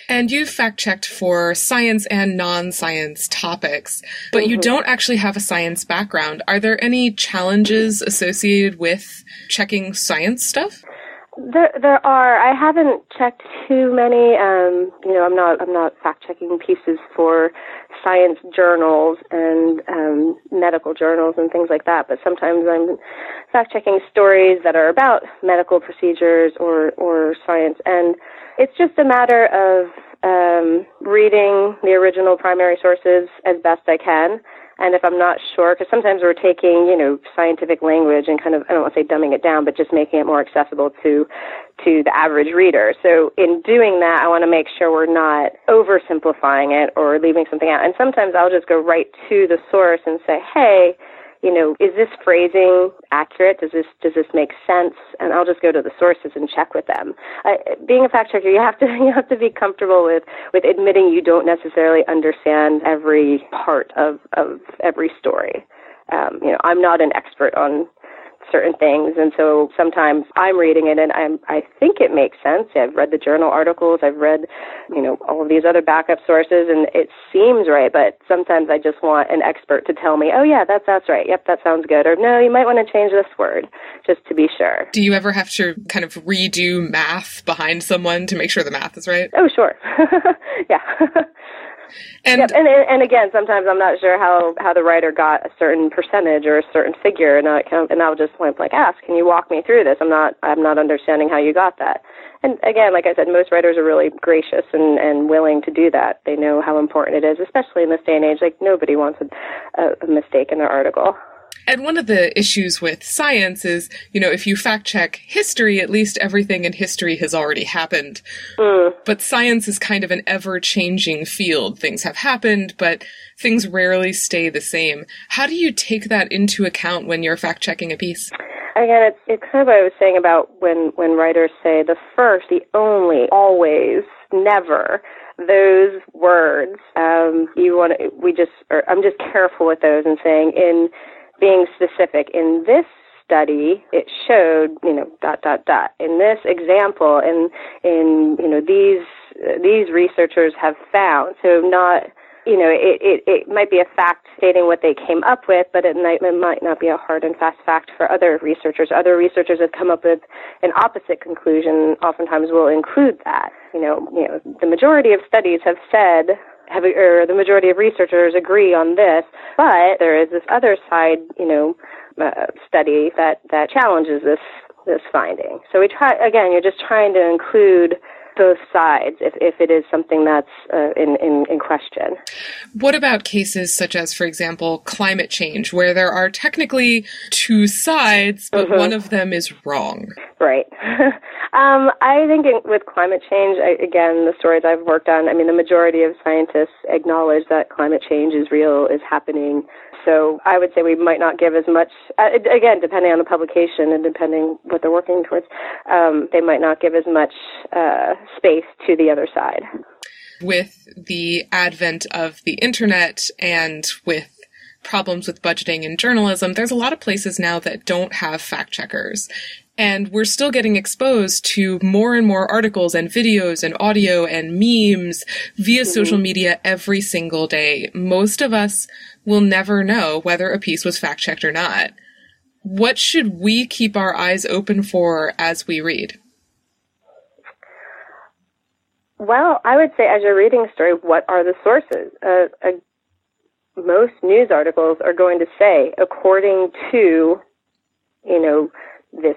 And you've fact checked for science and non science topics, but mm-hmm. you don't actually have a science background. Are there any challenges associated with checking science stuff? There, there are. I haven't checked too many. Um, you know, I'm not, I'm not fact checking pieces for science journals and um, medical journals and things like that. But sometimes I'm fact checking stories that are about medical procedures or, or science. And it's just a matter of um, reading the original primary sources as best I can. And if I'm not sure, because sometimes we're taking, you know, scientific language and kind of, I don't want to say dumbing it down, but just making it more accessible to, to the average reader. So in doing that, I want to make sure we're not oversimplifying it or leaving something out. And sometimes I'll just go right to the source and say, hey, you know, is this phrasing accurate? Does this does this make sense? And I'll just go to the sources and check with them. Uh, being a fact checker, you have to you have to be comfortable with with admitting you don't necessarily understand every part of of every story. Um, you know, I'm not an expert on certain things. And so sometimes I'm reading it and I'm, I think it makes sense. I've read the journal articles. I've read, you know, all of these other backup sources and it seems right. But sometimes I just want an expert to tell me, oh yeah, that's, that's right. Yep, that sounds good. Or no, you might want to change this word just to be sure. Do you ever have to kind of redo math behind someone to make sure the math is right? Oh, sure. yeah. And, yep. and and again, sometimes I'm not sure how how the writer got a certain percentage or a certain figure, and I and I'll just point like ask, can you walk me through this? I'm not I'm not understanding how you got that. And again, like I said, most writers are really gracious and and willing to do that. They know how important it is, especially in this day and age. Like nobody wants a, a mistake in their article. And one of the issues with science is, you know, if you fact check history, at least everything in history has already happened. Mm. But science is kind of an ever changing field. Things have happened, but things rarely stay the same. How do you take that into account when you're fact checking a piece? Again, it's, it's kind of what I was saying about when, when writers say the first, the only, always, never those words um, you want to we just i'm just careful with those and saying in being specific. In this study, it showed, you know, dot dot dot. In this example, in in you know these these researchers have found. So not you know, it, it, it might be a fact stating what they came up with, but it might, it might not be a hard and fast fact for other researchers. Other researchers have come up with an opposite conclusion, oftentimes will include that. You know, you know, the majority of studies have said have, or the majority of researchers agree on this, but there is this other side, you know, uh, study that, that challenges this, this finding. So we try, again, you're just trying to include both sides if, if it is something that's uh, in, in, in question. What about cases such as, for example, climate change, where there are technically two sides, but mm-hmm. one of them is wrong? Right. um, I think in, with climate change, I, again, the stories I've worked on, I mean, the majority of scientists acknowledge that climate change is real, is happening. So I would say we might not give as much, uh, again, depending on the publication and depending what they're working towards, um, they might not give as much uh, space to the other side. With the advent of the internet and with problems with budgeting in journalism, there's a lot of places now that don't have fact checkers. And we're still getting exposed to more and more articles and videos and audio and memes via mm-hmm. social media every single day. Most of us will never know whether a piece was fact checked or not. What should we keep our eyes open for as we read? Well, I would say as you're reading a story, what are the sources? Uh, uh, most news articles are going to say, according to, you know, this,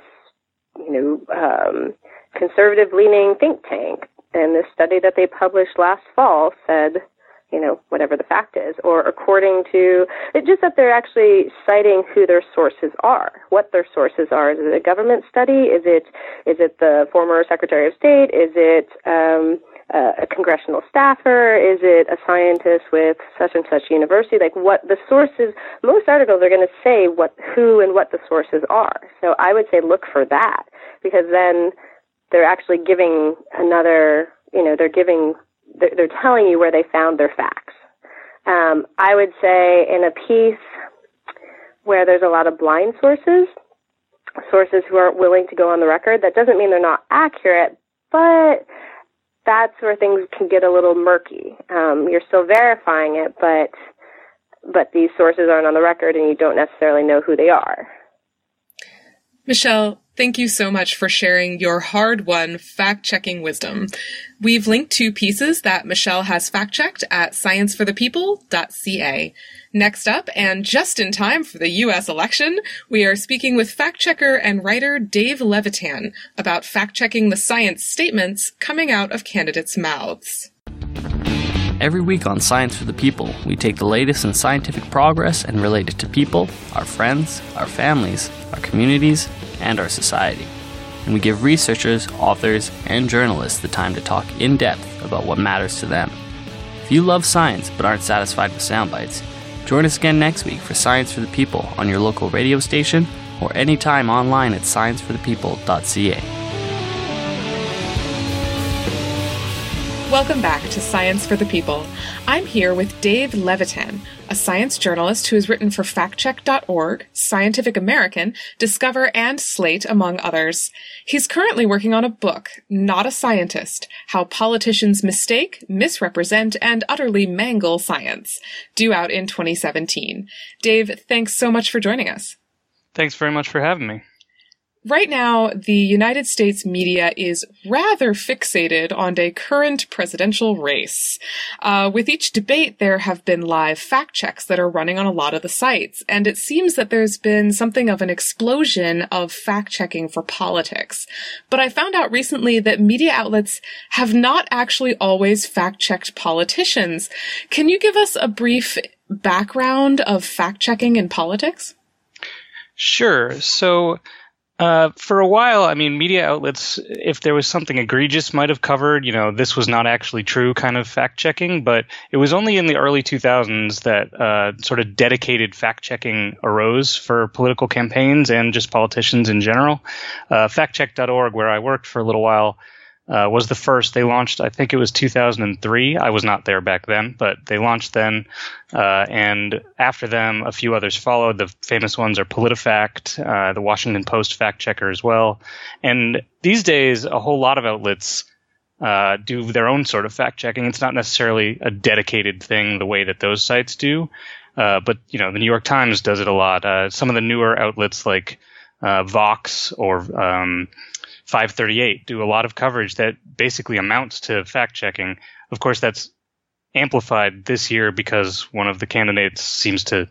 you know, um, conservative leaning think tank, and this study that they published last fall said, you know, whatever the fact is, or according to, it's just that they're actually citing who their sources are, what their sources are. Is it a government study? Is it, is it the former Secretary of State? Is it, um, a congressional staffer? Is it a scientist with such and such university? Like what the sources, most articles are going to say what, who and what the sources are. So I would say look for that because then they're actually giving another, you know, they're giving, they're, they're telling you where they found their facts. Um, I would say in a piece where there's a lot of blind sources, sources who aren't willing to go on the record, that doesn't mean they're not accurate, but that's where things can get a little murky. Um, you're still verifying it, but but these sources aren't on the record, and you don't necessarily know who they are. Michelle, thank you so much for sharing your hard won fact checking wisdom. We've linked two pieces that Michelle has fact checked at scienceforthepeople.ca. Next up, and just in time for the US election, we are speaking with fact checker and writer Dave Levitan about fact checking the science statements coming out of candidates' mouths. Every week on Science for the People, we take the latest in scientific progress and relate it to people, our friends, our families, our communities, and our society. And we give researchers, authors, and journalists the time to talk in depth about what matters to them. If you love science but aren't satisfied with sound bites, Join us again next week for Science for the People on your local radio station or anytime online at scienceforthepeople.ca. Welcome back to Science for the People. I'm here with Dave Levitan, a science journalist who has written for factcheck.org, Scientific American, Discover, and Slate, among others. He's currently working on a book, Not a Scientist How Politicians Mistake, Misrepresent, and Utterly Mangle Science, due out in 2017. Dave, thanks so much for joining us. Thanks very much for having me. Right now, the United States media is rather fixated on a current presidential race. Uh, with each debate, there have been live fact checks that are running on a lot of the sites, and it seems that there's been something of an explosion of fact checking for politics. But I found out recently that media outlets have not actually always fact checked politicians. Can you give us a brief background of fact checking in politics? Sure. So, uh, for a while, I mean, media outlets, if there was something egregious, might have covered, you know, this was not actually true kind of fact checking. But it was only in the early 2000s that uh, sort of dedicated fact checking arose for political campaigns and just politicians in general. Uh, factcheck.org, where I worked for a little while, uh, was the first. They launched, I think it was 2003. I was not there back then, but they launched then. Uh, and after them, a few others followed. The famous ones are PolitiFact, uh, the Washington Post fact checker as well. And these days, a whole lot of outlets uh, do their own sort of fact checking. It's not necessarily a dedicated thing the way that those sites do. Uh, but, you know, the New York Times does it a lot. Uh, some of the newer outlets like Vox or, um, 538 do a lot of coverage that basically amounts to fact checking. Of course, that's amplified this year because one of the candidates seems to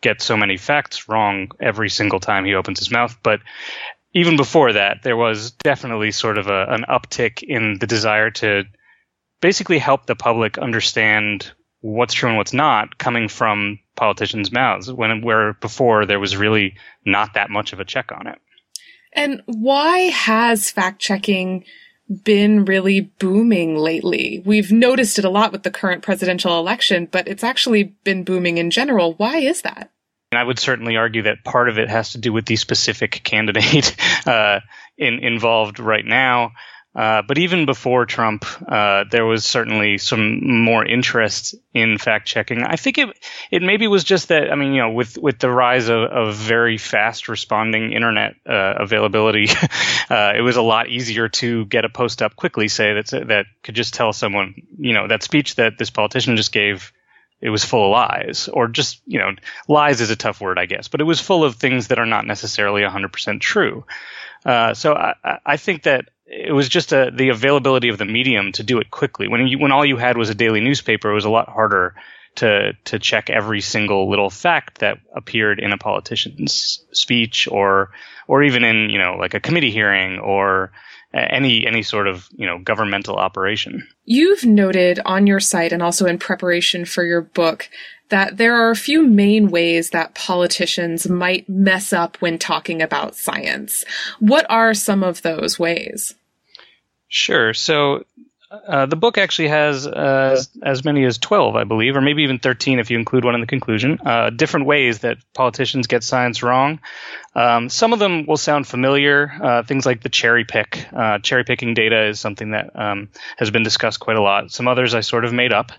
get so many facts wrong every single time he opens his mouth. But even before that, there was definitely sort of a, an uptick in the desire to basically help the public understand what's true and what's not coming from politicians' mouths, when where before there was really not that much of a check on it. And why has fact checking been really booming lately? We've noticed it a lot with the current presidential election, but it's actually been booming in general. Why is that? I would certainly argue that part of it has to do with the specific candidate uh, in, involved right now. Uh, but even before Trump, uh, there was certainly some more interest in fact checking. I think it it maybe was just that. I mean, you know, with with the rise of, of very fast responding internet uh, availability, uh, it was a lot easier to get a post up quickly. Say that that could just tell someone, you know, that speech that this politician just gave. It was full of lies, or just, you know, lies is a tough word, I guess, but it was full of things that are not necessarily 100% true. Uh, so I, I think that it was just a, the availability of the medium to do it quickly. When you, when all you had was a daily newspaper, it was a lot harder to to check every single little fact that appeared in a politician's speech or or even in you know like a committee hearing or any any sort of you know governmental operation. You've noted on your site and also in preparation for your book that there are a few main ways that politicians might mess up when talking about science. What are some of those ways? Sure. So uh, the book actually has uh, as many as 12, I believe, or maybe even 13 if you include one in the conclusion, uh, different ways that politicians get science wrong. Um, some of them will sound familiar. Uh, things like the cherry pick. Uh, cherry picking data is something that um, has been discussed quite a lot. Some others I sort of made up.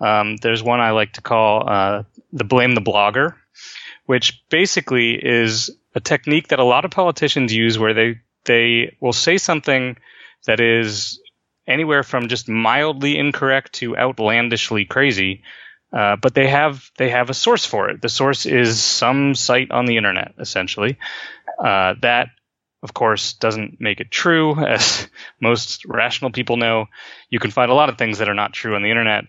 Um, there's one I like to call uh, the blame the blogger, which basically is a technique that a lot of politicians use where they, they will say something that is anywhere from just mildly incorrect to outlandishly crazy. Uh, but they have they have a source for it. The source is some site on the internet, essentially. Uh, that, of course, doesn't make it true, as most rational people know. You can find a lot of things that are not true on the internet,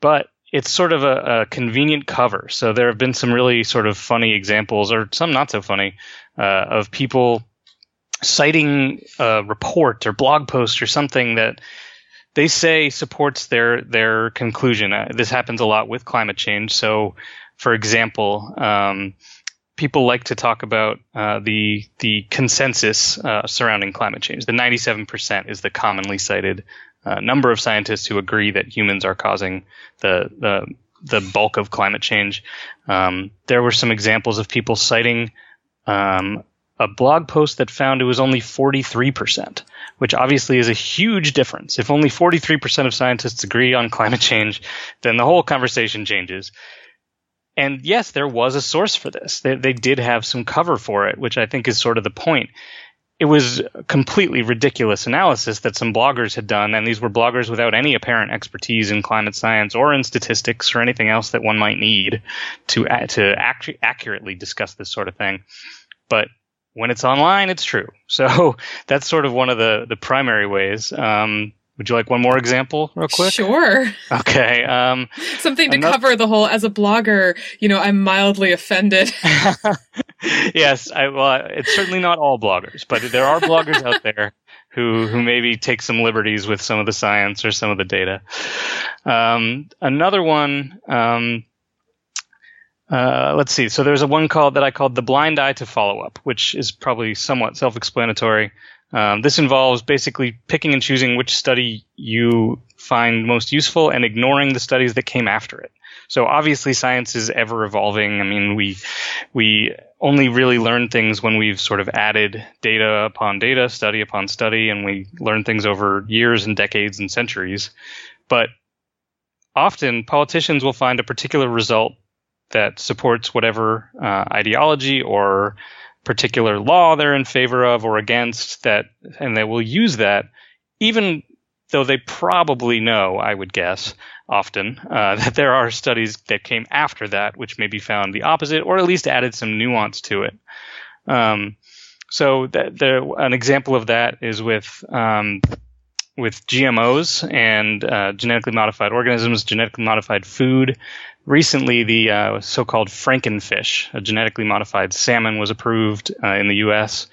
but it's sort of a, a convenient cover. So there have been some really sort of funny examples, or some not so funny, uh, of people citing a report or blog post or something that they say supports their their conclusion. Uh, this happens a lot with climate change. So, for example, um, people like to talk about uh, the the consensus uh, surrounding climate change. The 97% is the commonly cited uh, number of scientists who agree that humans are causing the the the bulk of climate change. Um, there were some examples of people citing um, a blog post that found it was only 43%, which obviously is a huge difference. If only 43% of scientists agree on climate change, then the whole conversation changes. And yes, there was a source for this. They, they did have some cover for it, which I think is sort of the point. It was completely ridiculous analysis that some bloggers had done, and these were bloggers without any apparent expertise in climate science or in statistics or anything else that one might need to to ac- accurately discuss this sort of thing. But when it's online, it's true. So that's sort of one of the, the primary ways. Um, would you like one more example, real quick? Sure. Okay. Um, Something to cover the whole. As a blogger, you know, I'm mildly offended. yes. I, well, it's certainly not all bloggers, but there are bloggers out there who who maybe take some liberties with some of the science or some of the data. Um, another one. Um, uh, let's see. So there's a one called that I called the blind eye to follow up, which is probably somewhat self-explanatory. Um, this involves basically picking and choosing which study you find most useful and ignoring the studies that came after it. So obviously science is ever evolving. I mean, we, we only really learn things when we've sort of added data upon data, study upon study, and we learn things over years and decades and centuries. But often politicians will find a particular result that supports whatever uh, ideology or particular law they're in favor of or against that and they will use that even though they probably know i would guess often uh, that there are studies that came after that which maybe found the opposite or at least added some nuance to it. Um, so an example of that is with um, with GMOs and uh, genetically modified organisms, genetically modified food recently the uh, so-called frankenfish, a genetically modified salmon, was approved uh, in the U.S.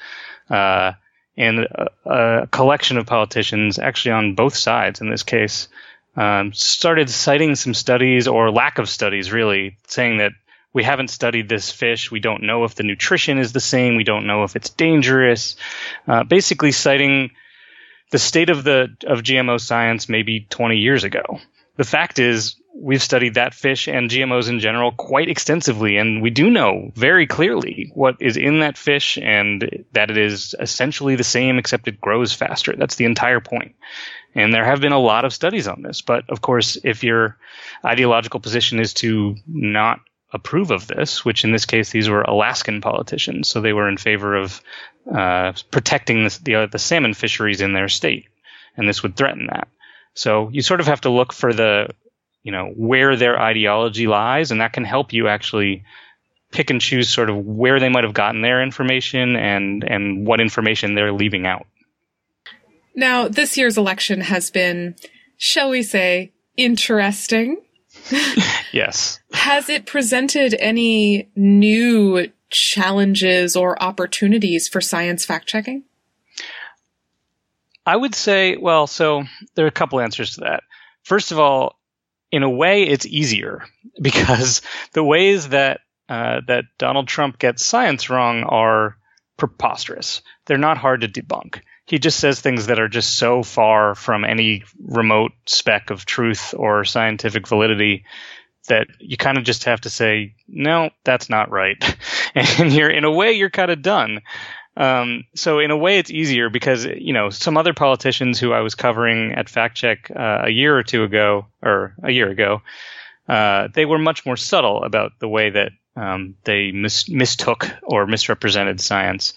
Uh, and a, a, collection of politicians, actually on both sides in this case, um, started citing some studies or lack of studies, really, saying that we haven't studied this fish. We don't know if the nutrition is the same. We don't know if it's dangerous. Uh, basically, citing the state of the of GMO science maybe 20 years ago. The fact is, we've studied that fish and GMOs in general quite extensively, and we do know very clearly what is in that fish and that it is essentially the same except it grows faster. That's the entire point. And there have been a lot of studies on this, but of course, if your ideological position is to not approve of this, which in this case these were Alaskan politicians, so they were in favor of uh, protecting the, the, uh, the salmon fisheries in their state, and this would threaten that. So you sort of have to look for the you know where their ideology lies, and that can help you actually pick and choose sort of where they might have gotten their information and and what information they're leaving out. Now, this year's election has been, shall we say, interesting. yes. Has it presented any new challenges or opportunities for science fact checking? I would say, well, so there are a couple answers to that. First of all, in a way, it's easier because the ways that uh, that Donald Trump gets science wrong are preposterous. They're not hard to debunk. He just says things that are just so far from any remote speck of truth or scientific validity that you kind of just have to say, no, that's not right. and you're, in a way, you're kind of done. Um, so in a way, it's easier because you know some other politicians who I was covering at Fact Check uh, a year or two ago, or a year ago, uh, they were much more subtle about the way that um, they mis- mistook or misrepresented science.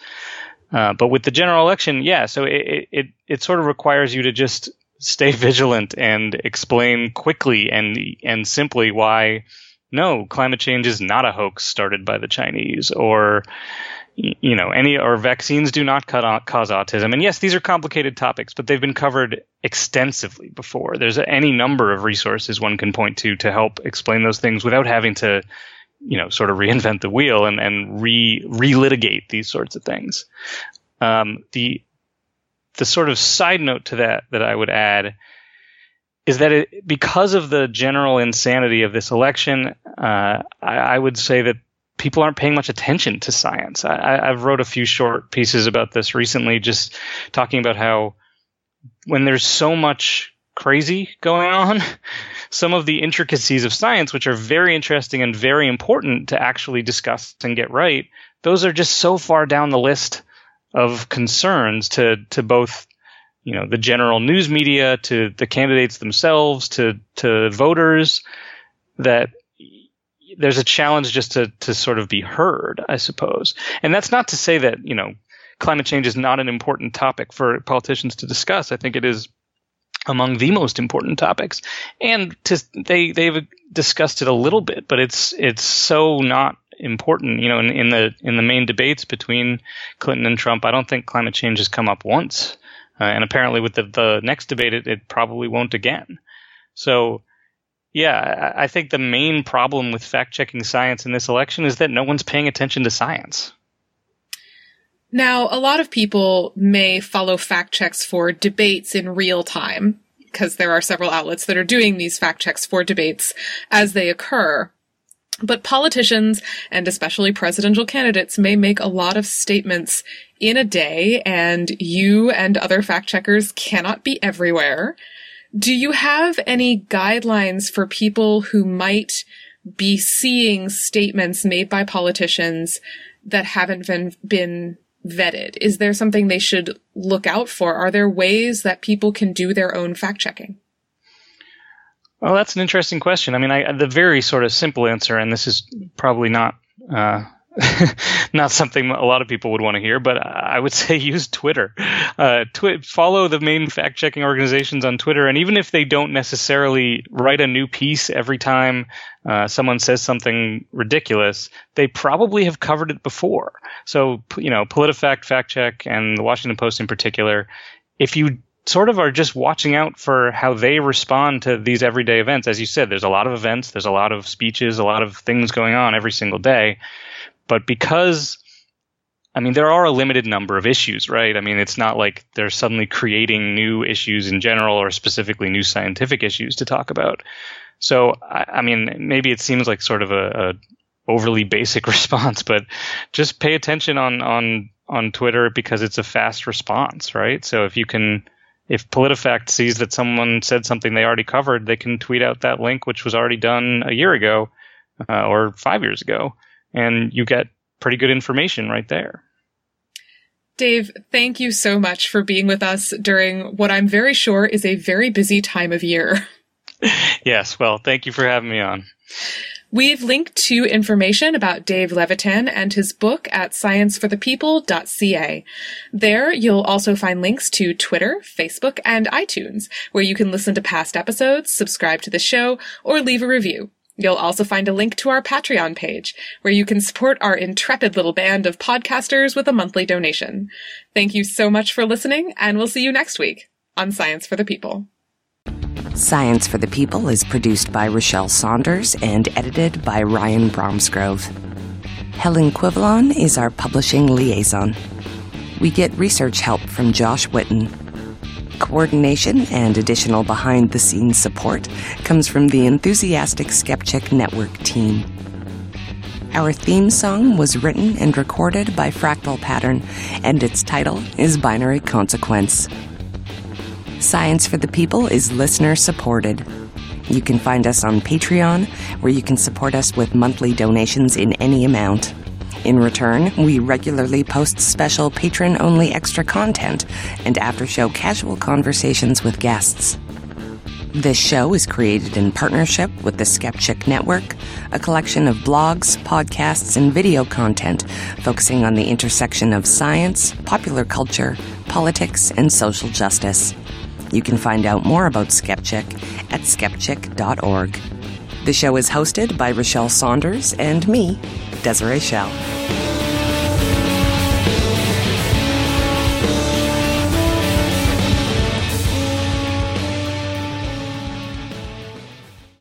Uh, but with the general election, yeah, so it, it it sort of requires you to just stay vigilant and explain quickly and and simply why no, climate change is not a hoax started by the Chinese, or you know, any or vaccines do not cause autism. And yes, these are complicated topics, but they've been covered extensively before. There's any number of resources one can point to to help explain those things without having to, you know, sort of reinvent the wheel and and re relitigate these sorts of things. Um, the the sort of side note to that that I would add is that it, because of the general insanity of this election, uh, I, I, would say that people aren't paying much attention to science. I, have wrote a few short pieces about this recently, just talking about how when there's so much crazy going on, some of the intricacies of science, which are very interesting and very important to actually discuss and get right, those are just so far down the list of concerns to to both you know the general news media to the candidates themselves to to voters that there's a challenge just to to sort of be heard, I suppose. And that's not to say that you know climate change is not an important topic for politicians to discuss. I think it is among the most important topics, and to, they they've discussed it a little bit, but it's it's so not important. You know, in, in the in the main debates between Clinton and Trump, I don't think climate change has come up once, uh, and apparently with the the next debate, it, it probably won't again. So yeah, I think the main problem with fact checking science in this election is that no one's paying attention to science. Now, a lot of people may follow fact checks for debates in real time, because there are several outlets that are doing these fact checks for debates as they occur. But politicians, and especially presidential candidates, may make a lot of statements in a day, and you and other fact checkers cannot be everywhere. Do you have any guidelines for people who might be seeing statements made by politicians that haven't been, been vetted? Is there something they should look out for? Are there ways that people can do their own fact checking? Well, that's an interesting question. I mean, I, the very sort of simple answer, and this is probably not uh, not something a lot of people would want to hear, but I would say use Twitter. Uh, twi- follow the main fact checking organizations on Twitter, and even if they don't necessarily write a new piece every time uh, someone says something ridiculous, they probably have covered it before. So, you know, PolitiFact, Fact Check, and the Washington Post in particular, if you sort of are just watching out for how they respond to these everyday events. As you said, there's a lot of events, there's a lot of speeches, a lot of things going on every single day. But because I mean, there are a limited number of issues, right? I mean, it's not like they're suddenly creating new issues in general or specifically new scientific issues to talk about. So, I, I mean, maybe it seems like sort of a, a, overly basic response, but just pay attention on on on Twitter because it's a fast response, right? So if you can, if PolitiFact sees that someone said something they already covered, they can tweet out that link, which was already done a year ago uh, or five years ago and you get pretty good information right there. Dave, thank you so much for being with us during what I'm very sure is a very busy time of year. yes, well, thank you for having me on. We've linked to information about Dave Levitan and his book at scienceforthepeople.ca. There, you'll also find links to Twitter, Facebook, and iTunes, where you can listen to past episodes, subscribe to the show, or leave a review. You'll also find a link to our Patreon page, where you can support our intrepid little band of podcasters with a monthly donation. Thank you so much for listening, and we'll see you next week on Science for the People. Science for the People is produced by Rochelle Saunders and edited by Ryan Bromsgrove. Helen Quivalon is our publishing liaison. We get research help from Josh Witten. Coordination and additional behind the scenes support comes from the enthusiastic Skepchick Network team. Our theme song was written and recorded by Fractal Pattern, and its title is Binary Consequence. Science for the People is listener supported. You can find us on Patreon, where you can support us with monthly donations in any amount. In return, we regularly post special patron only extra content and after show casual conversations with guests. This show is created in partnership with the Skepchick Network, a collection of blogs, podcasts, and video content focusing on the intersection of science, popular culture, politics, and social justice. You can find out more about Skepchick at skepchick.org. The show is hosted by Rochelle Saunders and me, Desiree Schell.